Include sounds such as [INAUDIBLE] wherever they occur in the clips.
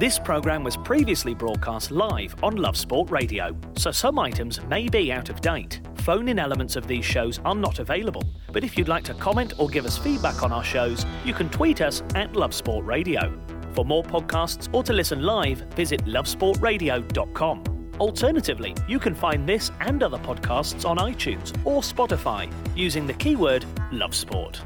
This programme was previously broadcast live on Love Sport Radio, so some items may be out of date. Phone in elements of these shows are not available, but if you'd like to comment or give us feedback on our shows, you can tweet us at Love Sport Radio. For more podcasts or to listen live, visit lovesportradio.com. Alternatively, you can find this and other podcasts on iTunes or Spotify using the keyword Love Sport.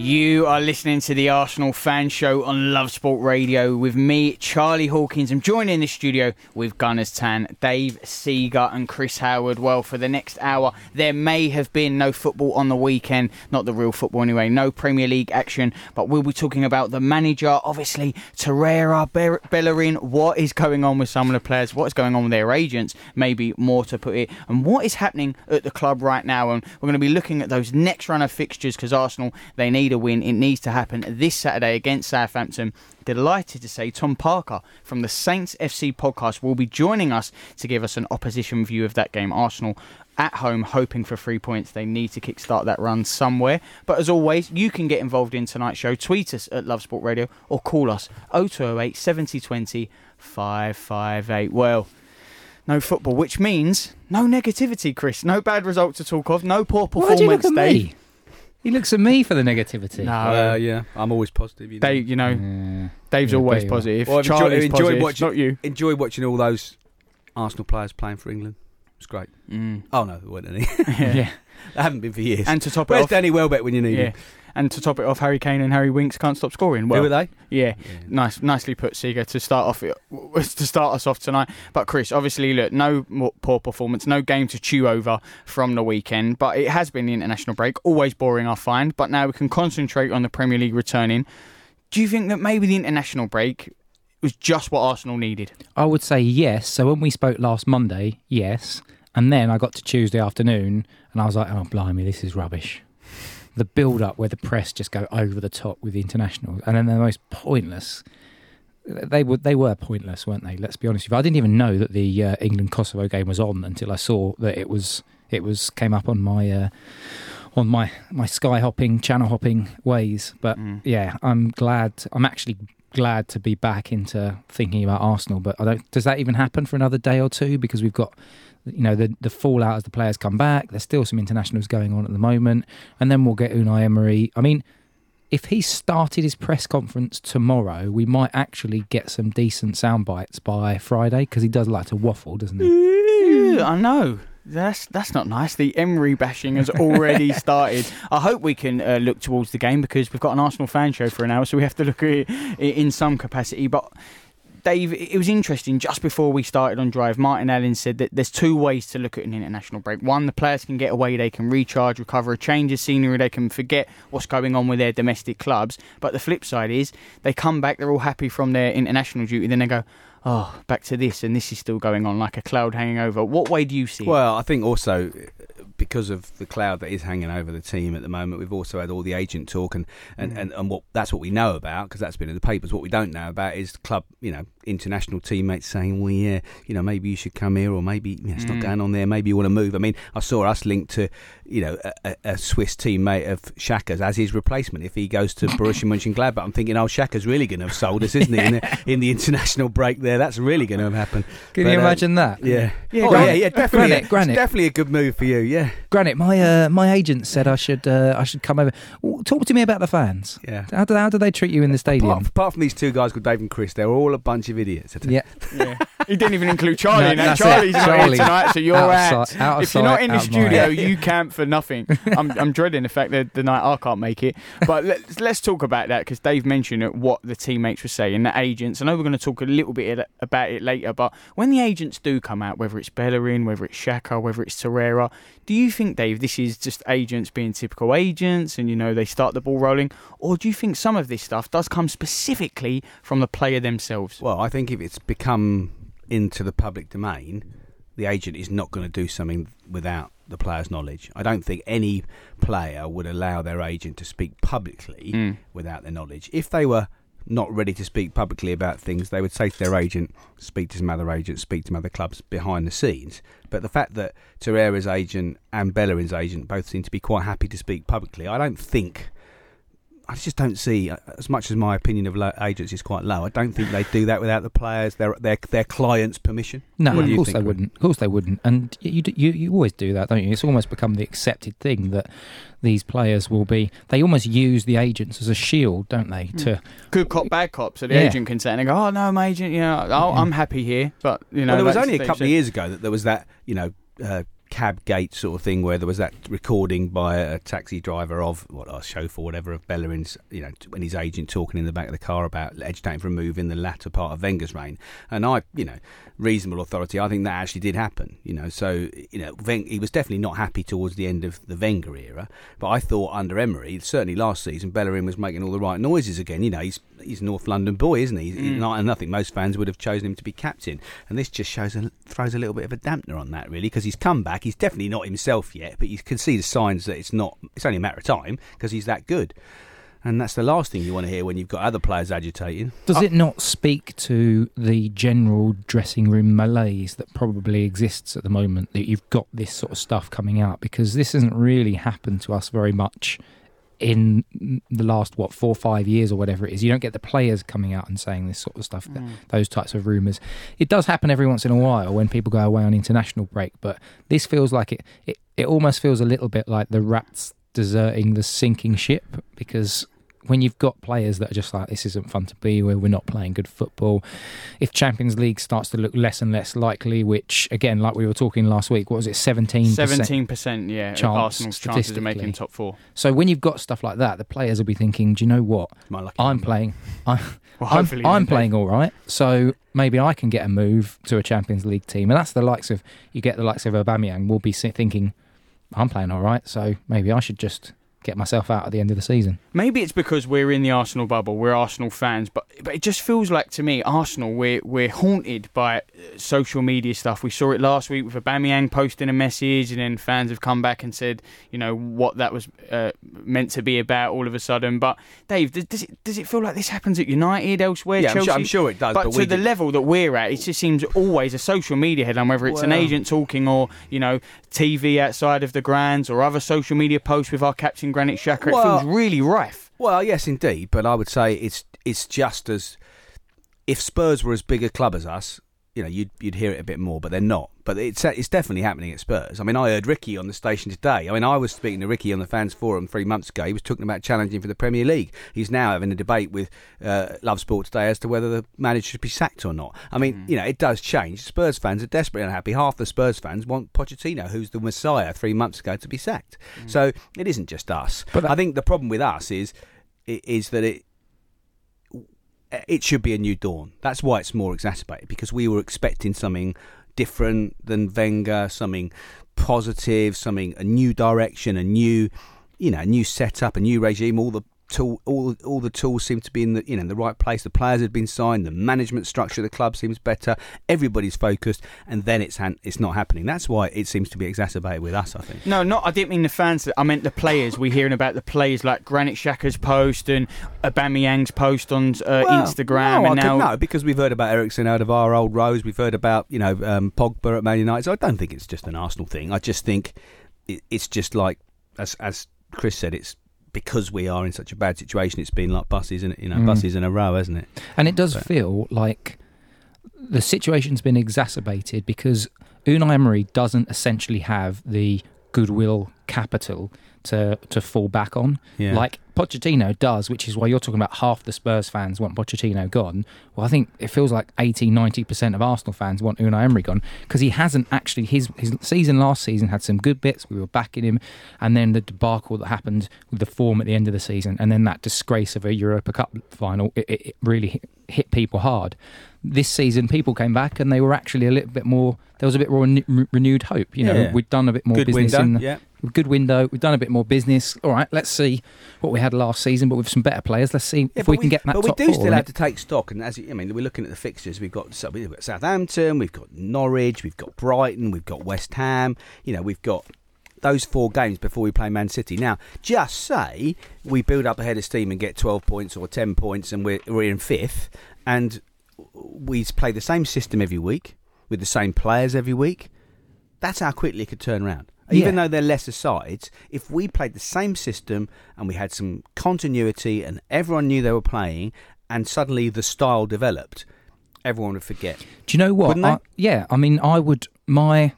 You are listening to the Arsenal Fan Show on Love Sport Radio with me, Charlie Hawkins. I'm joined in the studio with Gunners Tan, Dave Seeger, and Chris Howard. Well, for the next hour, there may have been no football on the weekend, not the real football anyway, no Premier League action, but we'll be talking about the manager, obviously, Torreira, Be- Bellerin, what is going on with some of the players, what is going on with their agents, maybe more to put it, and what is happening at the club right now. And we're going to be looking at those next run of fixtures because Arsenal, they need a win. It needs to happen this Saturday against Southampton. Delighted to say Tom Parker from the Saints FC podcast will be joining us to give us an opposition view of that game. Arsenal at home hoping for three points. They need to kickstart that run somewhere. But as always, you can get involved in tonight's show. Tweet us at Love Sport Radio or call us 0208 7020 558. Well, no football, which means no negativity, Chris. No bad result to talk of. No poor performance. Why do you look at me? He looks at me for the negativity. No, Uh, yeah, I'm always positive. You know. Dave, you know, Yeah. Dave's Yeah, always bet positive. Well, I've Charlie's enjoyed positive, watching- not you. Enjoy watching all those Arsenal players playing for England. It's great. Mm. Oh no, there weren't any. [LAUGHS] Yeah. yeah. [LAUGHS] they haven't been for years. And to top it Where's off, Danny Welbeck when you need yeah. him? And to top it off, Harry Kane and Harry Winks can't stop scoring. Well, Who are they? yeah, nice, nicely put, Seeger, to start off [LAUGHS] to start us off tonight. But Chris, obviously, look, no more poor performance, no game to chew over from the weekend. But it has been the international break, always boring, I find. But now we can concentrate on the Premier League returning. Do you think that maybe the international break was just what Arsenal needed? I would say yes. So when we spoke last Monday, yes. And then I got to Tuesday afternoon and I was like, oh, blimey, this is rubbish. The build up where the press just go over the top with the internationals and then the most pointless. They were they were pointless, weren't they? Let's be honest with you. I didn't even know that the uh, England Kosovo game was on until I saw that it was it was came up on my uh, on my my sky hopping channel hopping ways. But Mm. yeah, I'm glad. I'm actually glad to be back into thinking about Arsenal. But I don't. Does that even happen for another day or two? Because we've got, you know, the the fallout as the players come back. There's still some internationals going on at the moment, and then we'll get Unai Emery. I mean. If he started his press conference tomorrow, we might actually get some decent sound bites by Friday because he does like to waffle, doesn't he? I know. That's that's not nice. The Emery bashing has already [LAUGHS] started. I hope we can uh, look towards the game because we've got an Arsenal fan show for an hour, so we have to look at it in some capacity. But Dave, it was interesting. Just before we started on Drive, Martin Allen said that there's two ways to look at an international break. One, the players can get away, they can recharge, recover, a change of scenery, they can forget what's going on with their domestic clubs. But the flip side is they come back, they're all happy from their international duty, then they go, oh, back to this, and this is still going on like a cloud hanging over. What way do you see it? Well, I think also uh, because of the cloud that is hanging over the team at the moment, we've also had all the agent talk and and, and, and what that's what we know about because that's been in the papers. What we don't know about is club, you know, international teammates saying, "Well, yeah, you know, maybe you should come here, or maybe you know, it's Mm. not going on there. Maybe you want to move." I mean, I saw us linked to, you know, a, a- Swiss teammate of Xhaka's as his replacement if he goes to Borussia Mönchengladbach. But I'm thinking, oh, Xhaka's really going to have sold us, isn't he? In the, [LAUGHS] in the international break there, that's really going to have happened. Can But, you uh, imagine that? Yeah, Yeah, oh, yeah, yeah, definitely, Granit, Granit. It's definitely a good move for you. Yeah, Granit, my uh, my agent said I should uh, I should come over. Talk to me about the fans. yeah. How do, how do they treat you in the stadium? Apart, apart from these two guys called Dave and Chris, they're all a bunch of idiots. I tell yeah, Yeah. He didn't even include [LAUGHS] Charlie. No, in that. that's it. Charlie's not Charlie. here tonight, so you're Out of out. sight- out of if you're not in the studio, [LAUGHS] you camp for nothing. I'm, I'm dreading the fact that the night I can't make it. But let's, let's talk about that because Dave mentioned it, what the teammates were saying, the agents. I know we're going to talk a little bit about it later, but when the agents do come out, whether it's Bellerin, whether it's Xhaka, whether it's Torreira, do you think, Dave, this is just agents being typical agents and, you know, they start the ball rolling? Or do you think some of this stuff does come specifically from the player themselves? Well, I think if it's become into the public domain, the agent is not going to do something without the player's knowledge. I don't think any player would allow their agent to speak publicly Mm. without their knowledge. If they were not ready to speak publicly about things, they would say to their agent, speak to some other agents, speak to some other clubs behind the scenes. But the fact that Torreira's agent and Bellerin's agent both seem to be quite happy to speak publicly, I don't think. I just don't see, uh, as much as my opinion of lo- agents is quite low, I don't think they do that without the players, their their their clients' permission. No, of course think, they wouldn't. Of course they wouldn't. And you, you you always do that, don't you? It's almost become the accepted thing that these players will be. They almost use the agents as a shield, don't they? Hmm. To Good cop, bad cop. So the Yeah. agent can say and go, "Oh no, my agent, you know, oh, hmm. I'm happy here." But you know, well, there was only a couple of years ago that there was that, you know, uh, cab gate sort of thing where there was that recording by a taxi driver of what a chauffeur, whatever, of Bellerin's, you know, when his agent talking in the back of the car about agitating for a move in the latter part of Wenger's reign. And I, you know, reasonable authority, I think that actually did happen. You know, so you know, Wen- he was definitely not happy towards the end of the Wenger era. But I thought under Emery, certainly last season, Bellerin was making all the right noises again. You know, he's he's a North London boy, isn't he? He's mm. not, and I think most fans would have chosen him to be captain. And this just shows a, throws a little bit of a dampener on that, really, because he's come back. He's definitely not himself yet, but you can see the signs that it's not. It's only a matter of time because he's that good. And that's the last thing you want to hear when you've got other players agitating. Does uh, it not speak to the general dressing room malaise that probably exists at the moment that you've got this sort of stuff coming out? Because this hasn't really happened to us very much in the last what four or five years or whatever it is. You don't get the players coming out and saying this sort of stuff, that, mm. those types of rumours. It does happen every once in a while when people go away on international break, but this feels like it. It, it almost feels a little bit like the rats deserting the sinking ship because when you've got players that are just like this isn't fun to be where we're not playing good football. If champions league starts to look less and less likely which again like we were talking last week what was it 17 Seventeen percent, yeah, of chance Arsenal's chances of making top four. so when you've got stuff like that the players will be thinking do you know what? My lucky i'm number. playing [LAUGHS] I, Well, I'm, hopefully I'm playing all right. So maybe i can get a move to a champions league team. And that's the likes of you get the likes of Aubameyang will be thinking i'm playing all right so maybe i should just get myself out at the end of the season Maybe it's because we're in the Arsenal bubble, we're Arsenal fans, but but it just feels like to me, Arsenal, we're we're haunted by uh, social media stuff. We saw it last week with Aubameyang posting a message, and then fans have come back and said, you know, what that was uh, meant to be about all of a sudden. But Dave, does, does it does it feel like this happens at United, elsewhere, Yeah, I'm sure, I'm sure it does. But, But, to the did- level that we're at, it just seems always a social media headline, whether it's an agent talking or you know TV outside of the grounds or other social media posts with our captain Granit Xhaka. It Well- feels really rife. Well, yes, indeed, but I would say it's it's just as if Spurs were as big a club as us, you know, you'd you'd hear it a bit more, but they're not. But it's it's definitely happening at Spurs. I mean, I heard Ricky on the station today. I mean, I was speaking to Ricky on the fans forum three months ago. He was talking about challenging for the Premier League. He's now having a debate with uh, Love Sport today as to whether the manager should be sacked or not. I mean, you know, it does change. Spurs fans are desperately unhappy. Half the Spurs fans want Pochettino, who's the Messiah, three months ago, to be sacked. So it isn't just us. But that- I think the problem with us is i- is that it Uh, it should be a new dawn. That's why it's more exacerbated because we were expecting something different than Wenger, something positive, something a new direction, a new, you know, a new setup, a new regime. All the tool, all all the tools seem to be in the you know in the right place. The players had been signed. The management structure of the club seems better. Everybody's focused, and then it's han- it's not happening. That's why it seems to be exacerbated with us. I think. No, not. I didn't mean the fans. I meant the players. We're hearing about the players like Granit Xhaka's post and Aubameyang's post on uh, Well, Instagram, no, and I now no, because we've heard about Eriksen out of our old rows. We've heard about you know um, Pogba at Man United. So I don't think it's just an Arsenal thing. I just think it, it's just like as as Chris said, it's because we are in such a bad situation. It's been like buses and you know Mm. buses in a row, hasn't it? And it does feel like the situation's been exacerbated because Unai Emery doesn't essentially have the goodwill capital to to fall back on, Yeah. like Pochettino does, which is why you're talking about half the Spurs fans want Pochettino gone. Well, I think it feels like 80, 90% of Arsenal fans want Unai Emery gone because he hasn't actually, his, his season last season had some good bits. We were backing him. And then the debacle that happened with the form at the end of the season and then that disgrace of a Europa Cup final, it, it, it really hit, hit people hard. This season, people came back and they were actually a little bit more, there was a bit more re- renewed hope. You know, Yeah. we'd done a bit more Good business window. in the, yeah. Good window. We've done a bit more business. All right, let's see what we had last season, but with some better players. Let's see Yeah, if we can get that But we do still have to take stock, and as you- I mean, we're looking at the fixtures. We've got so we've got Southampton, we've got Norwich, we've got Brighton, we've got West Ham. You know, we've got those four games before we play Man City. Now, just say we build up ahead of steam and get 12 points or 10 points and we're, we're in fifth, and we play the same system every week with the same players every week. That's how quickly it could turn around. Even Yeah. though they're lesser sides, if we played the same system and we had some continuity and everyone knew they were playing, and suddenly the style developed, everyone would forget. Do you know what? I, yeah, I mean, I would. My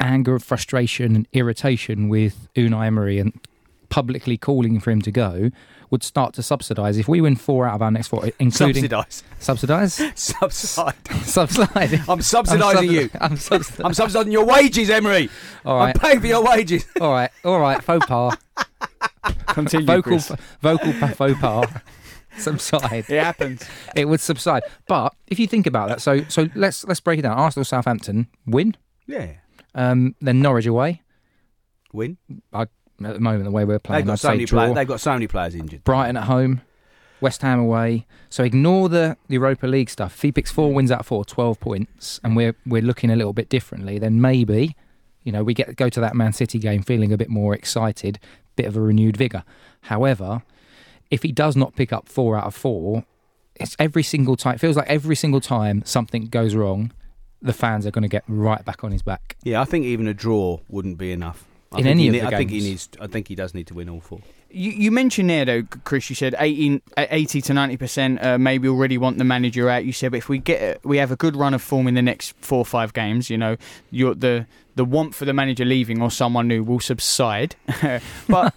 anger, frustration, and irritation with Unai Emery and publicly calling for him to go would start to subsidise if we win four out of our next four, including Subsidise. subsidise, [LAUGHS] Subside. subside. I'm subsidising you. I'm subsidising. I'm subsidising your wages, Emery. All I'm paying for your wages. all right, all right. Faux pas, Continue, vocal, Chris. vocal pa- faux pas. Subside. It happens. It would subside. But if you think about that, so so let's let's break it down. Arsenal, Southampton win. Yeah. Um, then Norwich away. Win. At the moment, the way we're playing, They've got I'd so many players. They've got so many players injured. Brighton at home, West Ham away. So ignore the the Europa League stuff. If he picks four wins out of four, 12 points, and we're we're looking a little bit differently, then maybe, you know, we get go to that Man City game feeling a bit more excited, bit of a renewed vigour. However, if he does not pick up four out of four, it's every single time. It feels like every single time something goes wrong, the fans are going to get right back on his back. Yeah, I think even a draw wouldn't be enough. I In any he of ne- the I think he games. needs. I think he does need to win all four. You, you mentioned there though, Chris. You said 18, uh, 80 to ninety percent. Uh, maybe already want the manager out. You said, but if we get, we have a good run of form in the next four or five games, you know, you're, the the want for the manager leaving or someone new will subside. [LAUGHS] but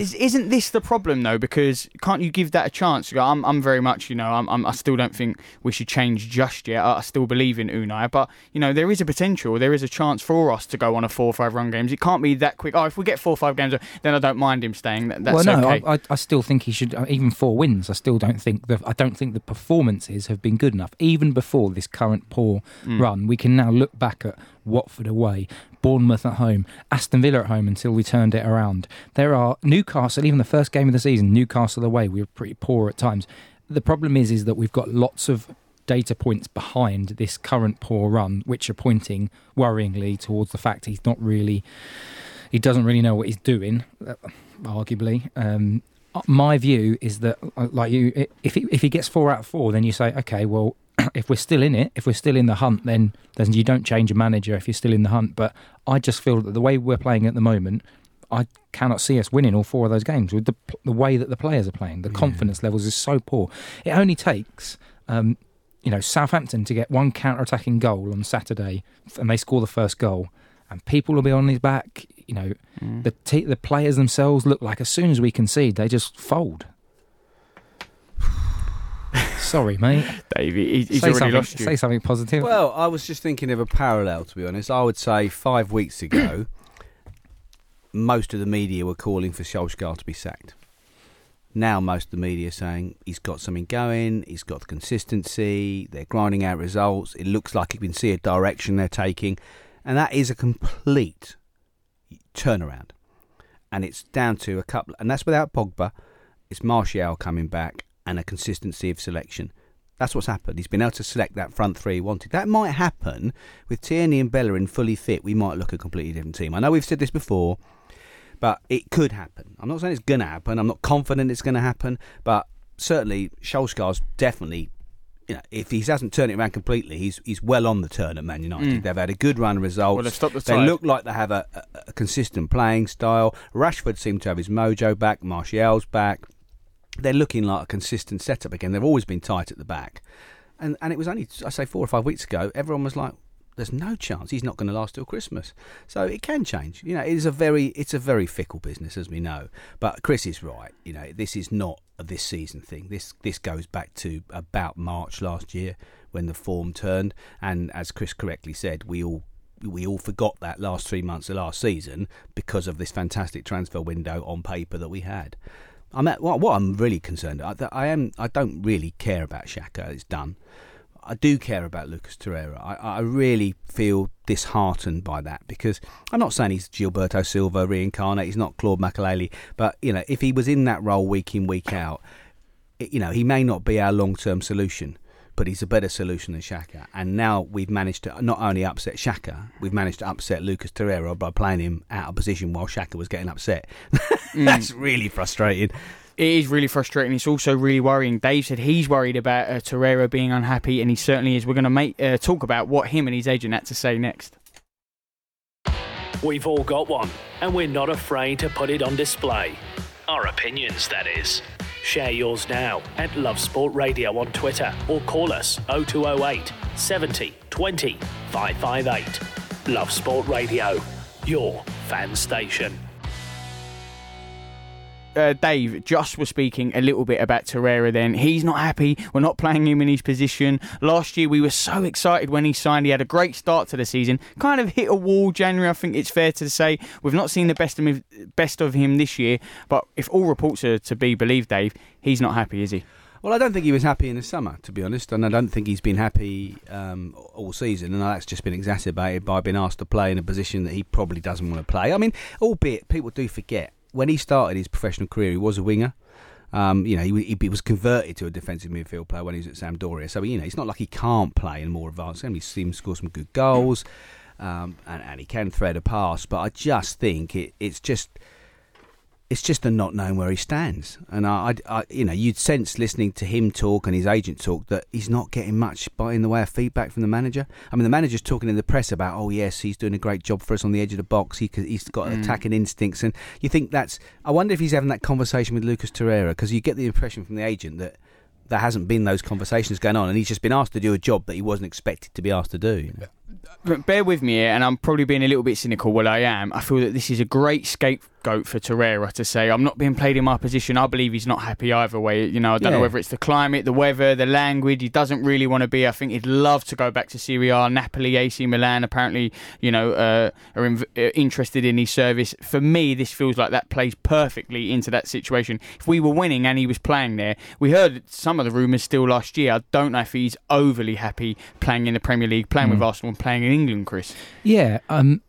is, isn't this the problem though? Because can't you give that a chance? I'm, I'm very much, you know, I'm, I'm, I still don't think we should change just yet. I, I still believe in Unai, but you know, there is a potential. There is a chance for us to go on a four or five run games. It can't be that quick. Oh, if we get four or five games, then I don't mind him staying. That, that's well, no, okay. I, I, I still think he should. uh, Even four wins, I still don't think the. I don't think the performances have been good enough. Even before this current poor Mm. run, we can now look back at Watford away, Bournemouth at home, Aston Villa at home until we turned it around. There are Newcastle. Even the first game of the season, Newcastle away, we were pretty poor at times. The problem is, is that we've got lots of data points behind this current poor run, which are pointing worryingly towards the fact he's not really he doesn't really know what he's doing, uh, arguably. Um, my view is that, uh, like you, if he, if he gets four out of four, then you say, okay, well, if we're still in it, if we're still in the hunt, then then you don't change a manager if you're still in the hunt. But I just feel that the way we're playing at the moment, I cannot see us winning all four of those games with the the way that the players are playing. The confidence levels is so poor. It only takes. Um, you know, Southampton to get one counter-attacking goal on Saturday, and they score the first goal, and people will be on his back. You know, Mm. the te- the players themselves look like as soon as we concede, they just fold. Sorry, mate. Davey, he, he's say already something, lost you. Say something positive. Well, I was just thinking of a parallel. To be honest, I would say five weeks ago, [COUGHS] most of the media were calling for Solskjaer to be sacked. Now, most of the media are saying he's got something going. He's got the consistency. They're grinding out results. It looks like you can see a direction they're taking, and that is a complete turnaround. And it's down to a couple, and that's without Pogba. It's Martial coming back and a consistency of selection. That's what's happened. He's been able to select that front three he wanted. That might happen with Tierney and Bellerin fully fit. We might look a completely different team. I know we've said this before, but it could happen. I'm not saying it's going to happen. I'm not confident it's going to happen, but certainly Solskjaer's definitely. You know, if he hasn't turned it around completely, he's he's well on the turn at Man United. Mm. They've had a good run of results. Well, they've stopped the they tide. look like they have a, a, a consistent playing style. Rashford seemed to have his mojo back. Martial's back. They're looking like a consistent setup again. They've always been tight at the back, and and it was only I say four or five weeks ago. Everyone was like, "There's no chance he's not going to last till Christmas." So it can change. You know, it is a very it's a very fickle business, as we know. But Chris is right. You know, this is not a this season thing. This this goes back to about March last year when the form turned, and as Chris correctly said, we all we all forgot that last three months of last season because of this fantastic transfer window on paper that we had. I'm at, what, what I'm really concerned. I, I am. I don't really care about Xhaka. It's done. I do care about Lucas Torreira. I, I really feel disheartened by that because I'm not saying he's Gilberto Silva reincarnate. He's not Claude Makelele, but you know, if he was in that role week in week out, it, you know, he may not be our long term solution. But he's a better solution than Xhaka. And now we've managed to not only upset Xhaka, we've managed to upset Lucas Torreira by playing him out of position while Xhaka was getting upset. [LAUGHS] That's really frustrating. It is really frustrating. It's also really worrying. Dave said he's worried about uh, Torreira being unhappy, and he certainly is. We're going to make uh, talk about what him and his agent had to say next. We've all got one, and we're not afraid to put it on display. Our opinions, that is. Share yours now at Love Sport Radio on Twitter or call us 0208 70 20 558. Love Sport Radio, your fan station. Uh, Dave just was speaking a little bit about Torreira then. He's not happy. We're not playing him in his position. Last year, we were so excited when he signed. He had a great start to the season. Kind of hit a wall January, I think it's fair to say. We've not seen the best of him, best of him this year, but if all reports are to be believed, Dave, he's not happy, is he? Well, I don't think he was happy in the summer, to be honest, and I don't think he's been happy um, all season, and that's just been exacerbated by being asked to play in a position that he probably doesn't want to play. I mean, albeit people do forget when he started his professional career, he was a winger. Um, you know, he, he, was converted to a defensive midfield player when he was at Sampdoria. So, you know, it's not like he can't play in more advanced game. He's seen him score some good goals, um, and, and, he can thread a pass. But I just think it, it's just it's just the not knowing where he stands. And I, I, I, you know, you'd sense listening to him talk and his agent talk that he's not getting much by in the way of feedback from the manager. I mean, the manager's talking in the press about, oh yes, he's doing a great job for us on the edge of the box. He, he's got mm. attacking instincts, and you think that's. I wonder if he's having that conversation with Lucas Torreira because you get the impression from the agent that there hasn't been those conversations going on, and he's just been asked to do a job that he wasn't expected to be asked to do. You know? Bear with me here, and I'm probably being a little bit cynical. Well, I am. I feel that this is a great scapegoat for Torreira to say, I'm not being played in my position. I believe he's not happy either way. You know, I don't yeah. know whether it's the climate, the weather, the language. He doesn't really want to be. I think he'd love to go back to Serie A. Napoli, AC Milan, apparently, you know, uh, are in, uh, interested in his service. For me, this feels like that plays perfectly into that situation. If we were winning and he was playing there, we heard some of the rumours still last year. I don't know if he's overly happy playing in the Premier League, playing mm. with Arsenal and playing in England, Chris. Yeah, um,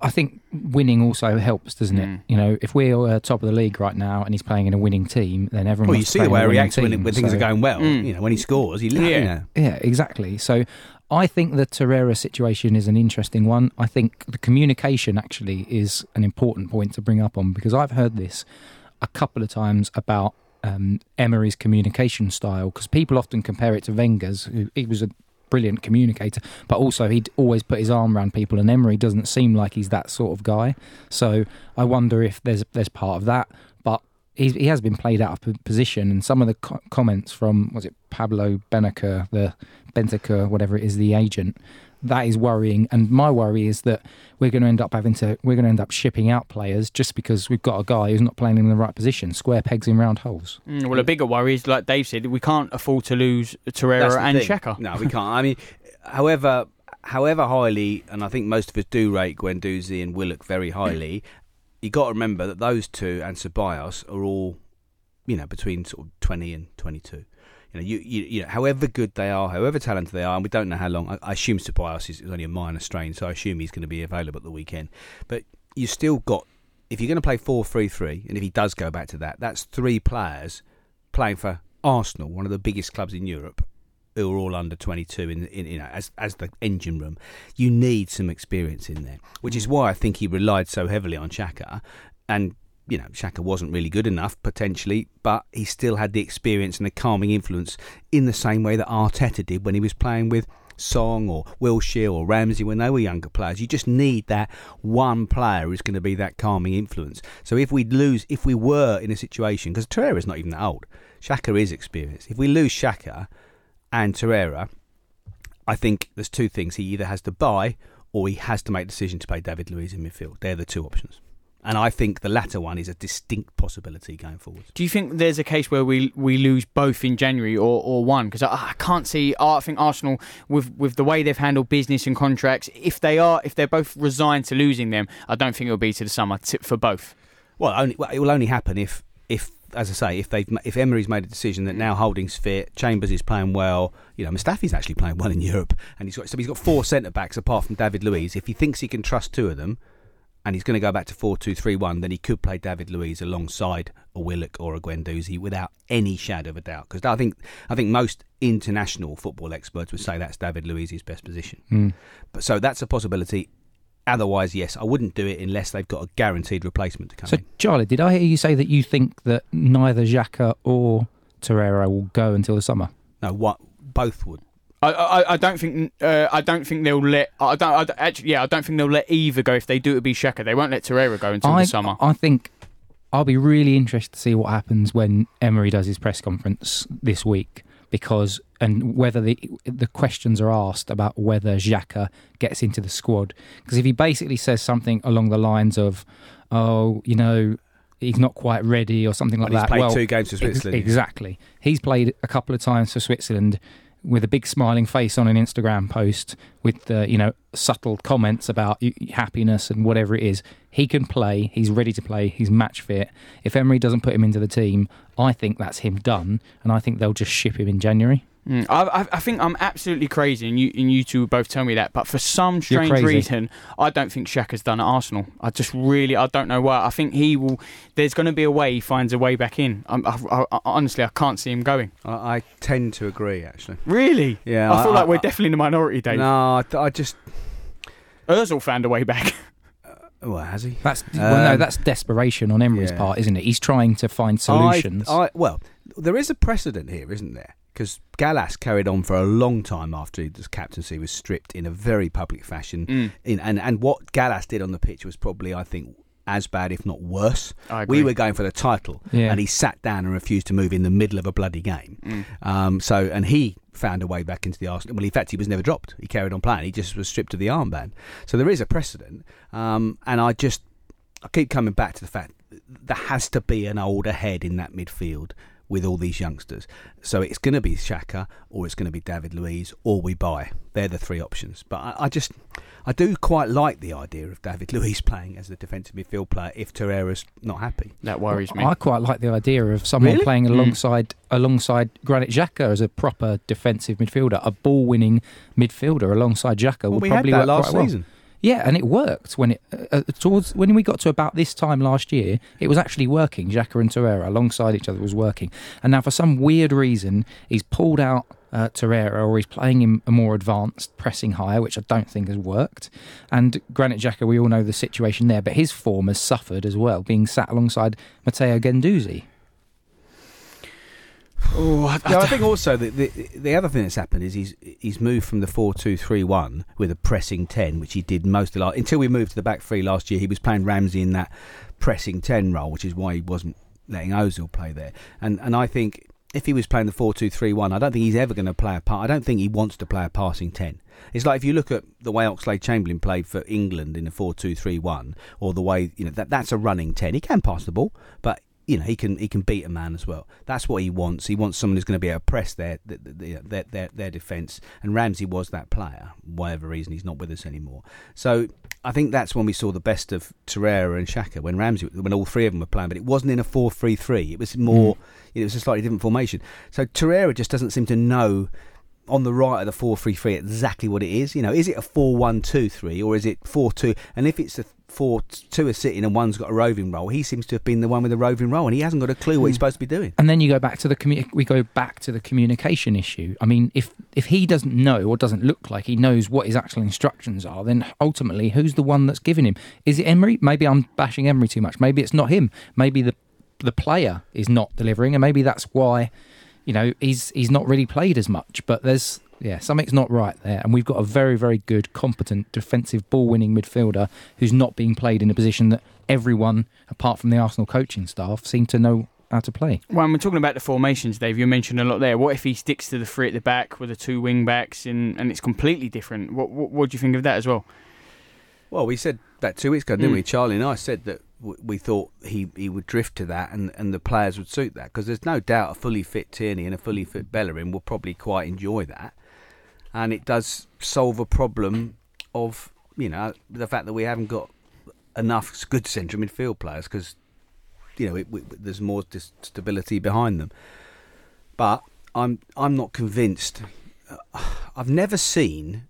I think winning also helps, doesn't it? Mm. You know, if we're uh, top of the league right now and he's playing in a winning team, then everyone. Well, you see the way he reacts team, when, when, things so. are going well. Mm. You know, when he scores, he yeah, you know. yeah, exactly. So. I think the Torreira situation is an interesting one. I think the communication actually is an important point to bring up on because I've heard this a couple of times about um, Emery's communication style because people often compare it to Wenger's. Who, he was a brilliant communicator, but also he'd always put his arm around people. And Emery doesn't seem like he's that sort of guy. So I wonder if there's there's part of that. But he's, he has been played out of position, and some of the co- comments from was it Pablo Benacer, the Bentaker, whatever it is, the agent that is worrying. And my worry is that we're going to end up having to we're going to end up shipping out players just because we've got a guy who's not playing in the right position. Square pegs in round holes. Mm, well, a bigger worry is like Dave said, we can't afford to lose Torreira and Xhaka. No, we can't. I mean, however. However highly, and I think most of us do rate Guendouzi and Willock very highly, you got to remember that those two and Ceballos are all, you know, between sort of twenty and twenty-two. You know, you, you, you know, however good they are, however talented they are, and we don't know how long. I, I assume Ceballos is, is only a minor strain, so I assume he's going to be available at the weekend. But you still got, if you're going to play 4 3 3, and if he does go back to that, that's three players playing for Arsenal, one of the biggest clubs in Europe, who are all under 22 in, in, you know as as the engine room you need some experience in there which is mm. why I think he relied so heavily on Xhaka and you know, Xhaka wasn't really good enough potentially, but he still had the experience and the calming influence in the same way that Arteta did when he was playing with Song or Wilshere or Ramsey when they were younger players. You just need that one player who's going to be that calming influence. So if we lose, if we were in a situation, because Torreira's not even that old, Xhaka is experienced. If we lose Xhaka and Torreira, I think there's two things. He either has to buy or he has to make a decision to play David Luiz in midfield. They're the two options. And I think the latter one is a distinct possibility going forward. Do you think there's a case where we we lose both in January or, or one? Because I, I, can't see. I think Arsenal, with with the way they've handled business and contracts, if they are if they're both resigned to losing them, I don't think it'll be to the summer tip for both. Well, only, well, it will only happen if if as I say, if they've if Emery's made a decision that now Holding's fit, Chambers is playing well, you know, Mustafi's actually playing well in Europe, and he's got so he's got four centre backs apart from David Luiz. If he thinks he can trust two of them, and he's going to go back to four two three one, then he could play David Luiz alongside a Willock or a Guendouzi without any shadow of a doubt. Because I think I think most international football experts would say that's David Luiz's best position. Mm. But so that's a possibility. Otherwise, yes, I wouldn't do it unless they've got a guaranteed replacement to come So, in. Charlie, did I hear you say that you think that neither Xhaka or Torreira will go until the summer? No, what both would. I, I, I don't think uh, I don't think they'll let I don't, I actually yeah I don't think they'll let either go if they do it'll be Xhaka they won't let Torreira go until I, the summer. I think I'll be really interested to see what happens when Emery does his press conference this week because and whether the the questions are asked about whether Xhaka gets into the squad. Because if he basically says something along the lines of oh you know he's not quite ready or something like Well, he's that played well two games for ex- Switzerland. exactly. He's played a couple of times for Switzerland with a big smiling face on an Instagram post with the you know subtle comments about happiness and whatever it is. He can play. He's ready to play. He's match fit. If Emery doesn't put him into the team, I think that's him done, and I think they'll just ship him in January. Mm, I, I, I think I'm absolutely crazy, and you and you two both tell me that. But for some strange reason, I don't think Shaq has done at Arsenal. I just really, I don't know why. I think he will. There's going to be a way he finds a way back in. I'm, I, I, I, honestly, I can't see him going. I, I tend to agree, actually. Really? Yeah, I feel I- like we're I- definitely in the minority, Dave. No, I, I just. Özil found a way back. [LAUGHS] Well, has he? That's well, no, Um, that's desperation on Emery's yeah. part, isn't it? He's trying to find solutions. I, I, well, there is a precedent here, isn't there? Because Gallas carried on for a long time after his captaincy was stripped in a very public fashion. Mm. In, and, and what Gallas did on the pitch was probably, I think, as bad, if not worse. I agree. We were going for the title, Yeah. and he sat down and refused to move in the middle of a bloody game. Mm. Um, so, and he found a way back into the Arsenal. Well, in fact, he was never dropped. He carried on playing. He just was stripped of the armband. So there is a precedent, um, and I just I keep coming back to the fact that there has to be an older head in that midfield with all these youngsters. So it's going to be Xhaka, or it's going to be David Luiz, or we buy. They're the three options. But I, I just I do quite like the idea of David [LAUGHS] Luiz playing as the defensive midfield player if Torreira's not happy. That worries me. I quite like the idea of someone Really? playing Mm. alongside alongside Granit Xhaka as a proper defensive midfielder, a ball-winning midfielder alongside Xhaka Well, would we had probably that work last quite well. Yeah, and it worked when it uh, uh, towards when we got to about this time last year. It was actually working. Xhaka and Torreira alongside each other was working. And now, for some weird reason, he's pulled out uh, Torreira, or he's playing him a more advanced, pressing higher, which I don't think has worked. And Granit Xhaka, we all know the situation there, but his form has suffered as well, being sat alongside Matteo Guendouzi. Oh, I, I Yeah, I think also that the the other thing that's happened is he's he's moved from the four two three one with a pressing ten, which he did most of last until we moved to the back three last year. He was playing Ramsey in that pressing ten role, which is why he wasn't letting Ozil play there. And and I think if he was playing the four two three one, I don't think he's ever going to play a part. I don't think he wants to play a passing ten. It's like if you look at the way Oxlade Chamberlain played for England in the four two three one, or the way you know that that's a running ten. He can pass the ball, but you know he can he can beat a man as well. That's what he wants. He wants someone who's going to be able to press their their their, their, defence. And Ramsey was that player. Whatever reason, he's not with us anymore. So I think that's when we saw the best of Torreira and Xhaka when Ramsey when all three of them were playing. But it wasn't in a four three three. It was more. Hmm. It was a slightly different formation. So Torreira just doesn't seem to know on the right of the 4-3-3 exactly what it is. You know, is it a 4-1-2-3 or is it 4-2? And if it's a 4-2 are sitting and one's got a roving role, he seems to have been the one with the roving role and he hasn't got a clue what he's hmm. supposed to be doing. And then you go back to the commu- we go back to the communication issue. I mean, if if he doesn't know or doesn't look like he knows what his actual instructions are, then ultimately who's the one that's giving him? Is it Emery? Maybe I'm bashing Emery too much. Maybe it's not him. Maybe the the player is not delivering, and maybe that's why you know he's he's not really played as much. But there's yeah something's not right there, and we've got a very very good, competent defensive ball winning midfielder who's not being played in a position that everyone apart from the Arsenal coaching staff seem to know how to play. When we're talking about the formations, Dave, you mentioned a lot there. What if he sticks to the three at the back with the two wing backs, and, and it's completely different? What, what what do you think of that as well? Well, we said that two weeks ago, didn't Mm. we? Charlie and I said that w- we thought he, he would drift to that and, and the players would suit that because there's no doubt a fully fit Tierney and a fully fit Bellerin will probably quite enjoy that. And it does solve a problem of, you know, the fact that we haven't got enough good central midfield players because, you know, it, there's more stability behind them. But I'm I'm not convinced. Uh, I've never seen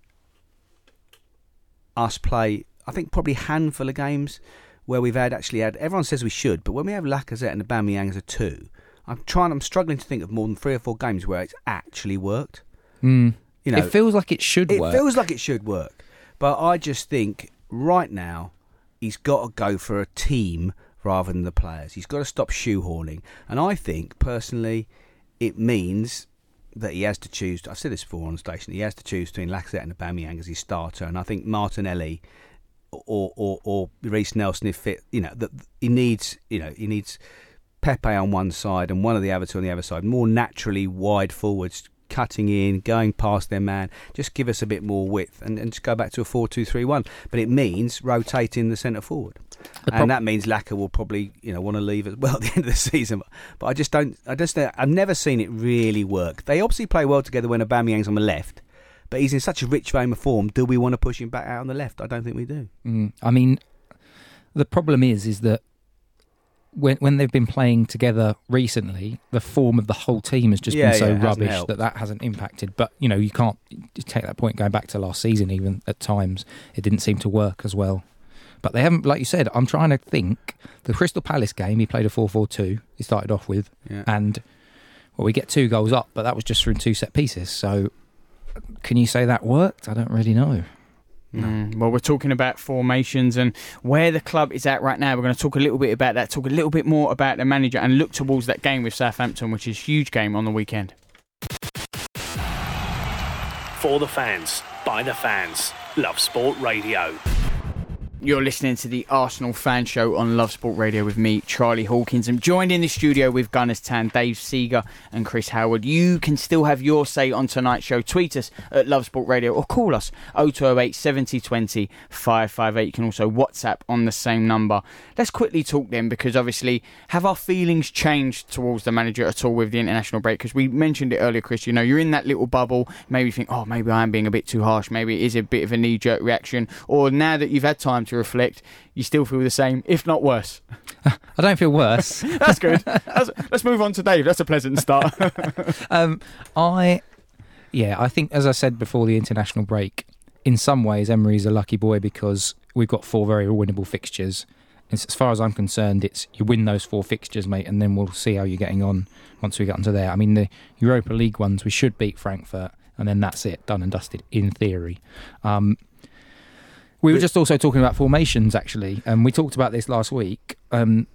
us play I think probably handful of games where we've had actually had. Everyone says we should, but when we have Lacazette and Aubameyang as a two, I'm trying. I'm struggling to think of more than three or four games where it's actually worked. Mm. You know, it feels like it should it work. feels like it should work, but I just think right now he's got to go for a team rather than the players. He's got to stop shoehorning, and I think personally, it means that he has to choose. I've said this before on the station. He has to choose between Lacazette and Aubameyang as his starter, and I think Martinelli or or or Reiss Nelson if fit. You know that he needs. You know he needs Pepe on one side and one of the other two on the other side. More naturally wide forwards, cutting in, going past their man. Just give us a bit more width and, and just go back to a four-two-three-one. But it means rotating the centre forward. The prob- and that means Laca will probably, you know, want to leave as well [LAUGHS] at the end of the season. But I just don't. I just. I've never seen it really work. They obviously play well together when Aubameyang's on the left, but he's in such a rich vein of form. Do we want to push him back out on the left? I don't think we do. Mm. I mean, the problem is, is that when when they've been playing together recently, the form of the whole team has just Yeah, been so yeah, rubbish that that hasn't impacted. But you know, you can't take that point going back to last season. Even at times, it didn't seem to work as well. But they haven't, like you said. I'm trying to think. The Crystal Palace game, he played a 4-4-2. He started off with, Yeah. and well, we get two goals up, but that was just from two set pieces. So, can you say that worked? I don't really know. Mm, well, we're talking about formations and where the club is at right now. We're going to talk a little bit about that, talk a little bit more about the manager, and look towards that game with Southampton, which is a huge game on the weekend. For the fans, by the fans. Love Sport Radio. You're listening to the Arsenal fan show on Love Sport Radio with me, Charlie Hawkins. I'm joined in the studio with Gunners Tan, Dave Seeger, and Chris Howard. You can still have your say on tonight's show. Tweet us at Love Sport Radio or call us 0208 70 20 558. You can also WhatsApp on the same number. Let's quickly talk then because obviously, have our feelings changed towards the manager at all with the international break? Because we mentioned it earlier, Chris. You know, you're in that little bubble. Maybe you think, oh, maybe I am being a bit too harsh. Maybe it is a bit of a knee jerk reaction. Or now that you've had time to reflect, you still feel the same, if not worse. [LAUGHS] I don't feel worse. [LAUGHS] That's good. That's, let's move on to Dave. That's a pleasant start. [LAUGHS] um, I, yeah, I think as I said before the international break, in some ways Emery's a lucky boy because we've got four very winnable fixtures. As as far as I'm concerned, it's you win those four fixtures, mate, and then we'll see how you're getting on once we get onto there. I mean, the Europa League ones we should beat Frankfurt, and then that's it, done and dusted in theory. Um, we were But- just also talking about formations actually, and we talked about this last week. Um,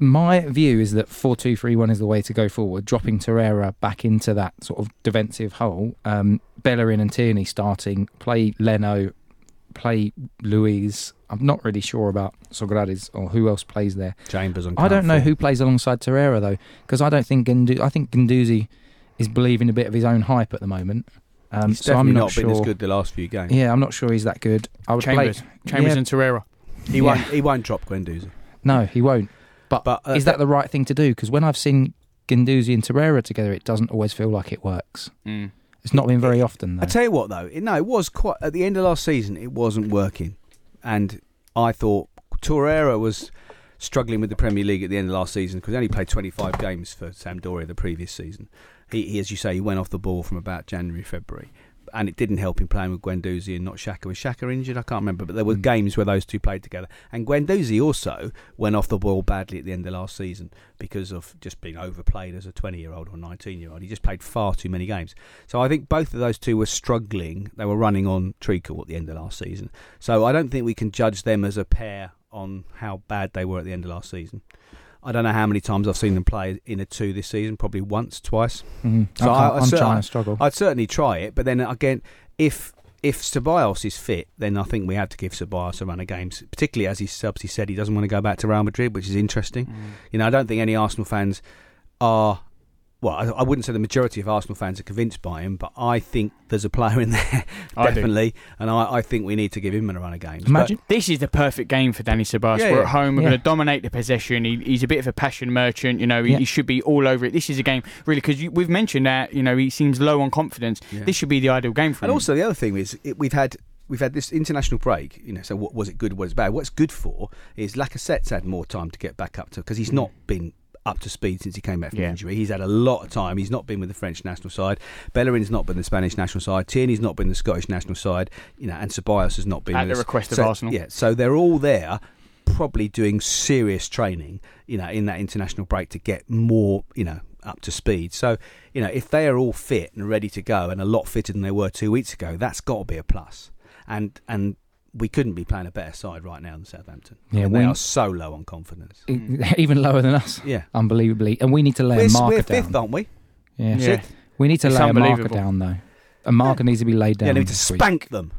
my view is that four two three one is the way to go forward, dropping Torreira back into that sort of defensive hole. Um, Bellerin and Tierney starting, play Leno, play Luiz. I'm not really sure about Sokratis or who else plays there. Chambers on. I don't know who plays alongside Torreira though, because I don't think Gandu- I think Ganduzi is believing a bit of his own hype at the moment. Um, He's so definitely I'm not, not sure. been as good the last few games. Yeah, I'm not sure he's that good. I would Chambers, play. Chambers Yeah. and Torreira. He Yeah. won't. He won't drop Guendouzi. No, he won't. But, But, uh, is that the right thing to do? Because when I've seen Ganduzi and Torreira together, it doesn't always feel like it works. Mm. It's not been very often though. I tell you what, though, it, no, it was quite at the end of last season. It wasn't working, and I thought Torreira was struggling with the Premier League at the end of last season because he only played 25 games for Sampdoria the previous season. He, he, as you say, he went off the ball from about January, February, and it didn't help him playing with Guendouzi and not Xhaka. Was Xhaka injured? I can't remember, but there were Mm. games where those two played together. And Guendouzi also went off the ball badly at the end of last season because of just being overplayed as a 20 year old or 19 year old. He just played far too many games. So I think both of those two were struggling. They were running on treacle at the end of last season. So I don't think we can judge them as a pair on how bad they were at the end of last season. I don't know how many times I've seen them play in a two this season. Probably once, twice. Mhm. So I I- can't- I I'm cer- trying to struggle. I'd certainly try it, but then again, if if Ceballos is fit, then I think we have to give Ceballos a run of games. Particularly as he subs, he said he doesn't want to go back to Real Madrid, which is interesting. Mm. You know, I don't think any Arsenal fans are. Well, I, I wouldn't say the majority of Arsenal fans are convinced by him, but I think there's a player in there [LAUGHS] I definitely, and I, I think we need to give him a run of games. Imagine This is the perfect game for Dani Ceballos. Yeah, we're yeah. at home. We're Yeah. going to dominate the possession. He, he's a bit of a passion merchant. You know, he, Yeah. he should be all over it. This is a game really because we've mentioned that. You know, he seems low on confidence. Yeah. This should be the ideal game for And him. And also the other thing is it, we've had we've had this international break. You know, so what was it good? What is bad? What's good for is Lacazette's had more time to get back up to because he's mm. not been up to speed since he came back from Yeah. injury. He's had a lot of time. He's not been with the French national side. Bellerin's not been the Spanish national side. Tierney's not been the Scottish national side. You know, and Ceballos has not been At with the us. request of So- Arsenal. Yeah, so they're all there, probably doing serious training. You know, in that international break to get more. You know. Up to speed. So, you know, if they are all fit and ready to go and a lot fitter than they were two weeks ago, that's got to be a plus. And and we couldn't be playing a better side right now than Southampton. I Yeah, mean, we- are so low on confidence. [LAUGHS] even lower than us, Yeah. unbelievably. And we need to lay We're, a marker we're down. fifth, aren't we? Yeah. Yeah. we need to It's lay a marker down though. A marker needs to be laid down. Yeah, they need to this week. spank them.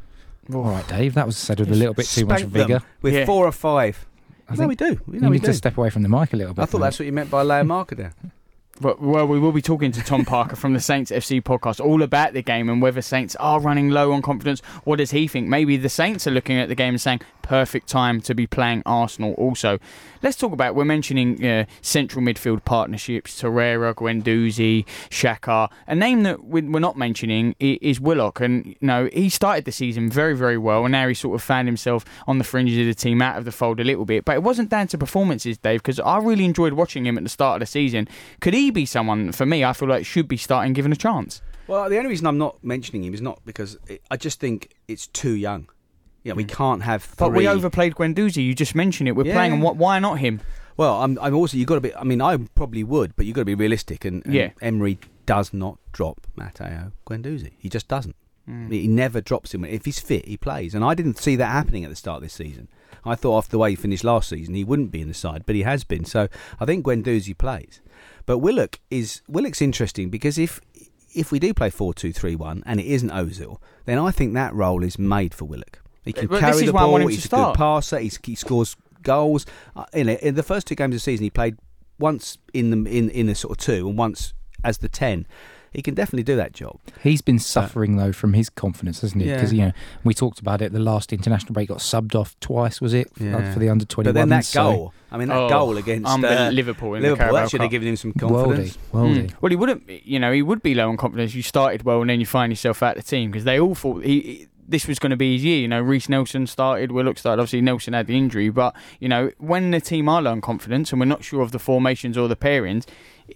All right, Dave. That was said with a little bit too much vigour. with Yeah. four or five. I no, think we do. We you we need do. to step away from the mic a little bit. I thought mate. that's what you meant by lay a marker down. [LAUGHS] Well, we will be talking to Tom Parker from the Saints FC podcast all about the game and whether Saints are running low on confidence. What does he think? Maybe the Saints are looking at the game and saying, perfect time to be playing Arsenal also. Let's talk about, we're mentioning uh, central midfield partnerships, Torreira, Guendouzi, Xhaka. A name that we- we're not mentioning is Willock. And, you know, he started the season very, very well and now he sort of found himself on the fringes of the team, out of the fold a little bit. But it wasn't down to performances, Dave, because I really enjoyed watching him at the start of the season. Could he be someone, for me, I feel like should be starting given a chance? Well, the only reason I'm not mentioning him is not because it, I just think it's too young. Yeah, we Mm. can't have three. But we overplayed Guendouzi. You just mentioned it. We're Yeah. playing him. Wh- Why not him? Well, I'm, I'm also you've got to be. I mean, I probably would, but you've got to be realistic. And, and Yeah. Emery does not drop Matteo Guendouzi. He just doesn't. Mm. He never drops him. If he's fit, he plays. And I didn't see that happening at the start of this season. I thought after the way he finished last season, he wouldn't be in the side, but he has been. So I think Guendouzi plays. But Willock is Willock's interesting because if if we do play four two three one and it isn't Ozil, then I think that role is made for Willock. He can But this carry is the why I want ball. him to He's a start. good passer. He's, he scores goals. Uh, in, it, in the first two games of the season, he played once in the in in the sort of two and once as the ten. He can definitely do that job. He's been suffering though from his confidence, hasn't he? Yeah. Because you know we talked about it. The last international break got subbed off twice, was it? Yeah. Uh, For the under twenty But then that goal, I mean, that Oh, goal against um, uh, Liverpool in Liverpool, Carabao that should have given him some Worldy, confidence. worldy. Mm. Well, he wouldn't. You know, he would be low on confidence. You started well, and then you find yourself out of the team because they all thought he. He- this was going to be his year. You know, Reiss Nelson started, Willock started. Obviously, Nelson had the injury, but you know, when the team are low on confidence and we're not sure of the formations or the pairings,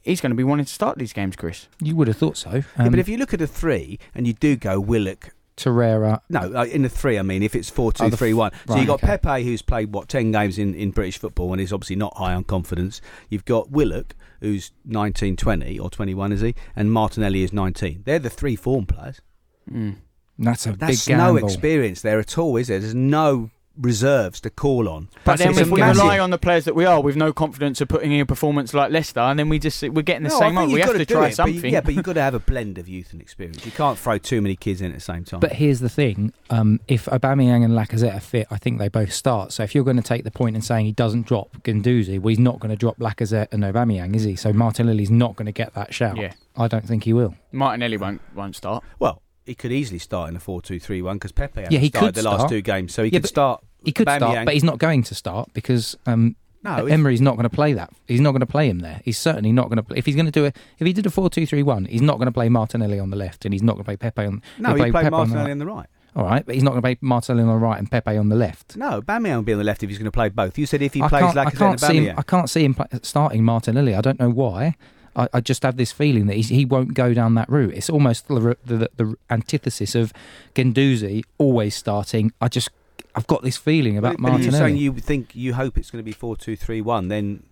he's going to be wanting to start these games, Chris. You would have thought so. Yeah, Um, but if you look at a three and you do go Willock, Torreira, no, uh, in the three, I mean, if it's four two Oh, the three one, so right, you've got okay. Pepe who's played what ten games in, in British football and is obviously not high on confidence. You've got Willock who's 19, 20 or twenty one, is he? And Martinelli is nineteen. They're the three form players. Mm. That's a That's big gamble. There's no experience there at all, is there? There's no reserves to call on. But That's then if we gamble. rely on the players that we are with no confidence of putting in a performance like Leicester, and then we just we're getting the No, I same think old. you've We have got to try it, but you- something. yeah, but you've got to have a blend of youth and experience. You can't throw too many kids in at the same time. But here's the thing: um, if Aubameyang and Lacazette are fit, I think they both start. So if you're going to take the point in saying he doesn't drop Guendouzi, well, he's not going to drop Lacazette and Aubameyang, is he? So Martinelli's not going to get that shout. Yeah. I don't think he will. Martinelli won't won't start. Well, he could easily start in a 4 2 3 1 because Pepe hasn't Yeah, he started could the last start. two games. So he Yeah, could start. He could start, but he's not going to start because um, No, Emery's not going to play that. He's not going to play him there. He's certainly not going to. play If he's going to do it, if he did a four-two-three-one, he's not going to play Martinelli on the left, and he's not going to play Pepe on. No, play played Pepe on the Martinelli right. on the right. All right, but he's not going to play Martinelli on the right and Pepe on the left. No, Aubameyang will be on the left if he's going to play both. You said if he I plays can't, I can't see him. I can't see him starting Martinelli. I don't know why. I, I just have this feeling that he's, he won't go down that route. It's almost the, the, the antithesis of Guendouzi always starting. I just I've got this feeling about But, but if you're saying you think you hope it's going to be 4 2 3 1, then